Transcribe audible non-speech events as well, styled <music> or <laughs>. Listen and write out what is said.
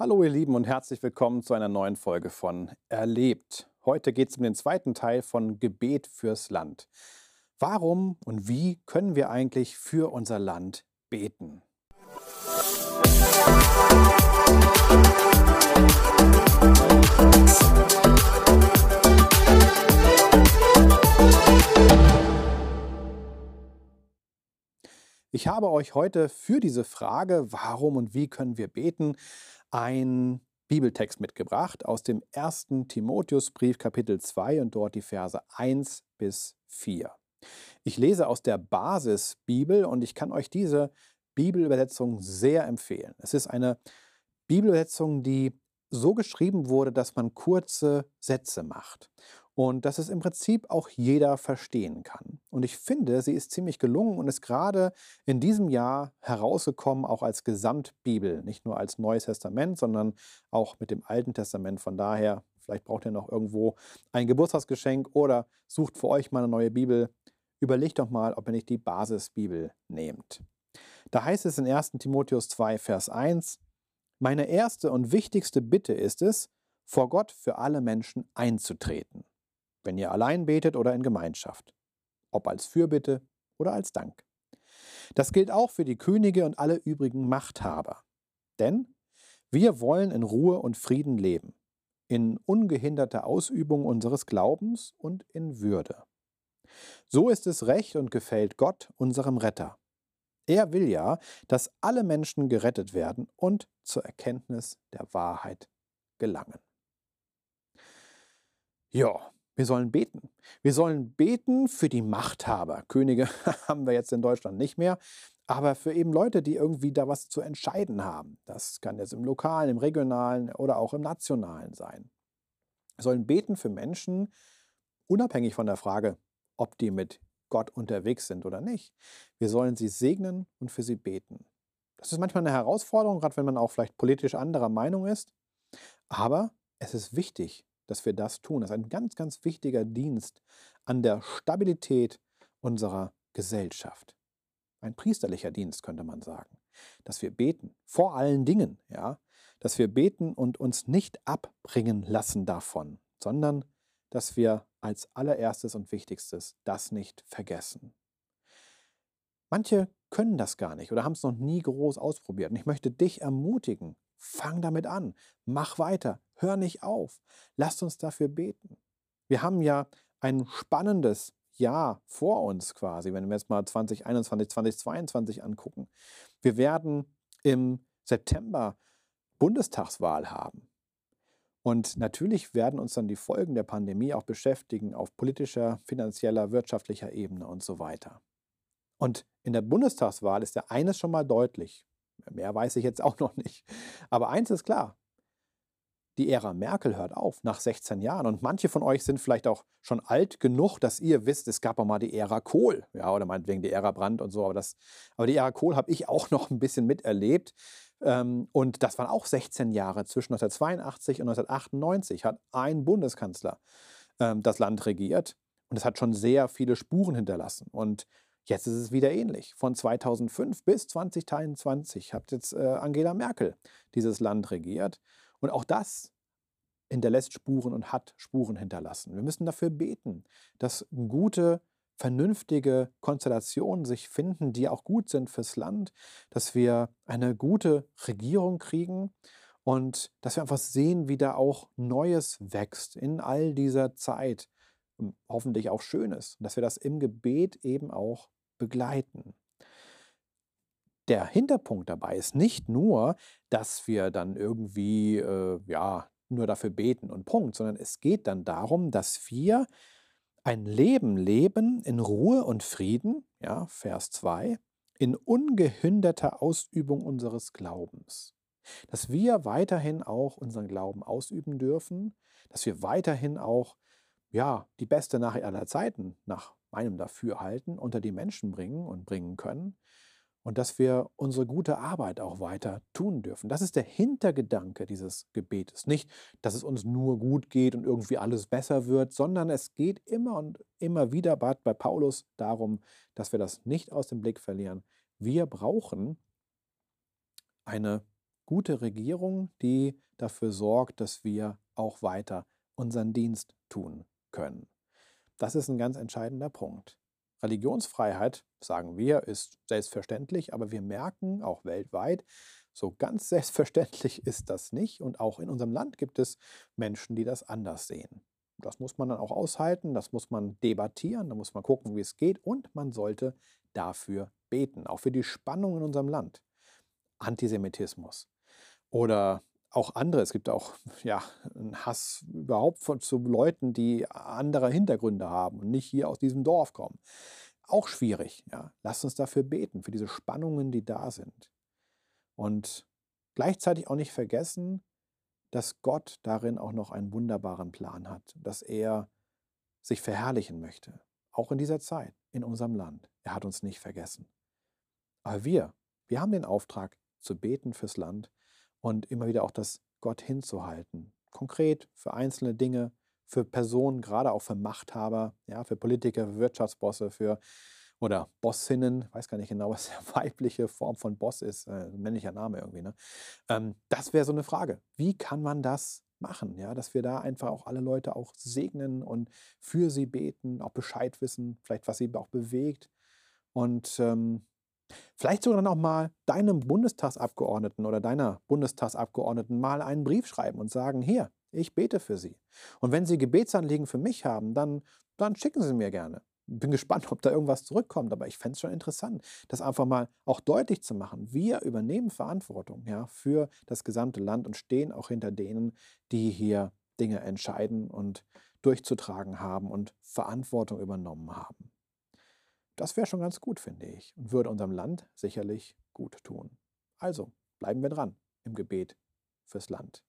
Hallo ihr Lieben und herzlich willkommen zu einer neuen Folge von Erlebt. Heute geht es um den zweiten Teil von Gebet fürs Land. Warum und wie können wir eigentlich für unser Land beten? Ich habe euch heute für diese Frage, warum und wie können wir beten, einen Bibeltext mitgebracht aus dem ersten Timotheusbrief Kapitel 2 und dort die Verse 1 bis 4. Ich lese aus der Basisbibel und ich kann euch diese Bibelübersetzung sehr empfehlen. Es ist eine Bibelübersetzung, die so geschrieben wurde, dass man kurze Sätze macht und dass es im Prinzip auch jeder verstehen kann. Und ich finde, sie ist ziemlich gelungen und ist gerade in diesem Jahr herausgekommen, auch als Gesamtbibel, nicht nur als Neues Testament, sondern auch mit dem Alten Testament. Von daher, vielleicht braucht ihr noch irgendwo ein Geburtstagsgeschenk oder sucht für euch mal eine neue Bibel. Überlegt doch mal, ob ihr nicht die Basisbibel nehmt. Da heißt es in 1 Timotheus 2, Vers 1, Meine erste und wichtigste Bitte ist es, vor Gott für alle Menschen einzutreten wenn ihr allein betet oder in Gemeinschaft, ob als Fürbitte oder als Dank. Das gilt auch für die Könige und alle übrigen Machthaber. Denn wir wollen in Ruhe und Frieden leben, in ungehinderter Ausübung unseres Glaubens und in Würde. So ist es recht und gefällt Gott, unserem Retter. Er will ja, dass alle Menschen gerettet werden und zur Erkenntnis der Wahrheit gelangen. Ja, wir sollen beten. Wir sollen beten für die Machthaber. Könige <laughs> haben wir jetzt in Deutschland nicht mehr, aber für eben Leute, die irgendwie da was zu entscheiden haben. Das kann jetzt im lokalen, im regionalen oder auch im nationalen sein. Wir sollen beten für Menschen, unabhängig von der Frage, ob die mit Gott unterwegs sind oder nicht. Wir sollen sie segnen und für sie beten. Das ist manchmal eine Herausforderung, gerade wenn man auch vielleicht politisch anderer Meinung ist. Aber es ist wichtig, dass wir das tun. Das ist ein ganz, ganz wichtiger Dienst an der Stabilität unserer Gesellschaft. Ein priesterlicher Dienst, könnte man sagen. Dass wir beten, vor allen Dingen, ja, dass wir beten und uns nicht abbringen lassen davon, sondern dass wir als allererstes und wichtigstes das nicht vergessen. Manche können das gar nicht oder haben es noch nie groß ausprobiert. Und ich möchte dich ermutigen, fang damit an, mach weiter, hör nicht auf, lasst uns dafür beten. Wir haben ja ein spannendes Jahr vor uns quasi, wenn wir jetzt mal 2021, 2022 angucken. Wir werden im September Bundestagswahl haben. Und natürlich werden uns dann die Folgen der Pandemie auch beschäftigen auf politischer, finanzieller, wirtschaftlicher Ebene und so weiter. Und in der Bundestagswahl ist ja eines schon mal deutlich. Mehr weiß ich jetzt auch noch nicht. Aber eins ist klar. Die Ära Merkel hört auf nach 16 Jahren. Und manche von euch sind vielleicht auch schon alt genug, dass ihr wisst, es gab auch mal die Ära Kohl. Ja, oder meinetwegen die Ära Brandt und so. Aber, das, aber die Ära Kohl habe ich auch noch ein bisschen miterlebt. Ähm, und das waren auch 16 Jahre. Zwischen 1982 und 1998 hat ein Bundeskanzler ähm, das Land regiert. Und es hat schon sehr viele Spuren hinterlassen. Und Jetzt ist es wieder ähnlich. Von 2005 bis 2023 hat jetzt äh, Angela Merkel dieses Land regiert. Und auch das hinterlässt Spuren und hat Spuren hinterlassen. Wir müssen dafür beten, dass gute, vernünftige Konstellationen sich finden, die auch gut sind fürs Land, dass wir eine gute Regierung kriegen und dass wir einfach sehen, wie da auch Neues wächst in all dieser Zeit. Hoffentlich auch Schönes. Dass wir das im Gebet eben auch begleiten. Der Hinterpunkt dabei ist nicht nur, dass wir dann irgendwie äh, ja, nur dafür beten und Punkt, sondern es geht dann darum, dass wir ein Leben leben in Ruhe und Frieden, ja, Vers 2, in ungehinderter Ausübung unseres Glaubens. Dass wir weiterhin auch unseren Glauben ausüben dürfen, dass wir weiterhin auch ja, die beste Nachricht aller Zeiten nach meinem Dafürhalten unter die Menschen bringen und bringen können und dass wir unsere gute Arbeit auch weiter tun dürfen. Das ist der Hintergedanke dieses Gebetes. Nicht, dass es uns nur gut geht und irgendwie alles besser wird, sondern es geht immer und immer wieder bei Paulus darum, dass wir das nicht aus dem Blick verlieren. Wir brauchen eine gute Regierung, die dafür sorgt, dass wir auch weiter unseren Dienst tun können. Das ist ein ganz entscheidender Punkt. Religionsfreiheit, sagen wir, ist selbstverständlich, aber wir merken auch weltweit, so ganz <laughs> selbstverständlich ist das nicht. Und auch in unserem Land gibt es Menschen, die das anders sehen. Das muss man dann auch aushalten, das muss man debattieren, da muss man gucken, wie es geht und man sollte dafür beten, auch für die Spannung in unserem Land. Antisemitismus oder auch andere. Es gibt auch ja, einen Hass überhaupt von, zu Leuten, die andere Hintergründe haben und nicht hier aus diesem Dorf kommen. Auch schwierig. Ja. Lasst uns dafür beten, für diese Spannungen, die da sind. Und gleichzeitig auch nicht vergessen, dass Gott darin auch noch einen wunderbaren Plan hat, dass er sich verherrlichen möchte, auch in dieser Zeit, in unserem Land. Er hat uns nicht vergessen. Aber wir, wir haben den Auftrag zu beten fürs Land und immer wieder auch das Gott hinzuhalten. Konkret für einzelne Dinge, für Personen, gerade auch für Machthaber, ja, für Politiker, für Wirtschaftsbosse, für oder Bossinnen, weiß gar nicht genau, <laughs> was die weibliche Form von Boss ist, äh, männlicher Name irgendwie. Ne? Ähm, das wäre so eine Frage. Wie kann man das machen? Ja, dass wir da einfach auch alle Leute auch segnen und für sie beten, auch Bescheid wissen, vielleicht was sie auch bewegt. Und ähm, Vielleicht sogar dann auch mal deinem Bundestagsabgeordneten oder deiner Bundestagsabgeordneten mal einen Brief schreiben und sagen, hier, ich bete für Sie. Und wenn Sie Gebetsanliegen für mich haben, dann, dann schicken Sie mir gerne. Bin gespannt, ob da irgendwas zurückkommt, aber ich fände es schon interessant, das einfach mal auch deutlich zu machen. Wir übernehmen Verantwortung ja, für das gesamte Land und stehen auch hinter denen, die hier Dinge entscheiden und durchzutragen haben und Verantwortung übernommen haben. Das wäre schon ganz gut, finde ich, und würde unserem Land sicherlich gut tun. Also bleiben wir dran im Gebet fürs Land.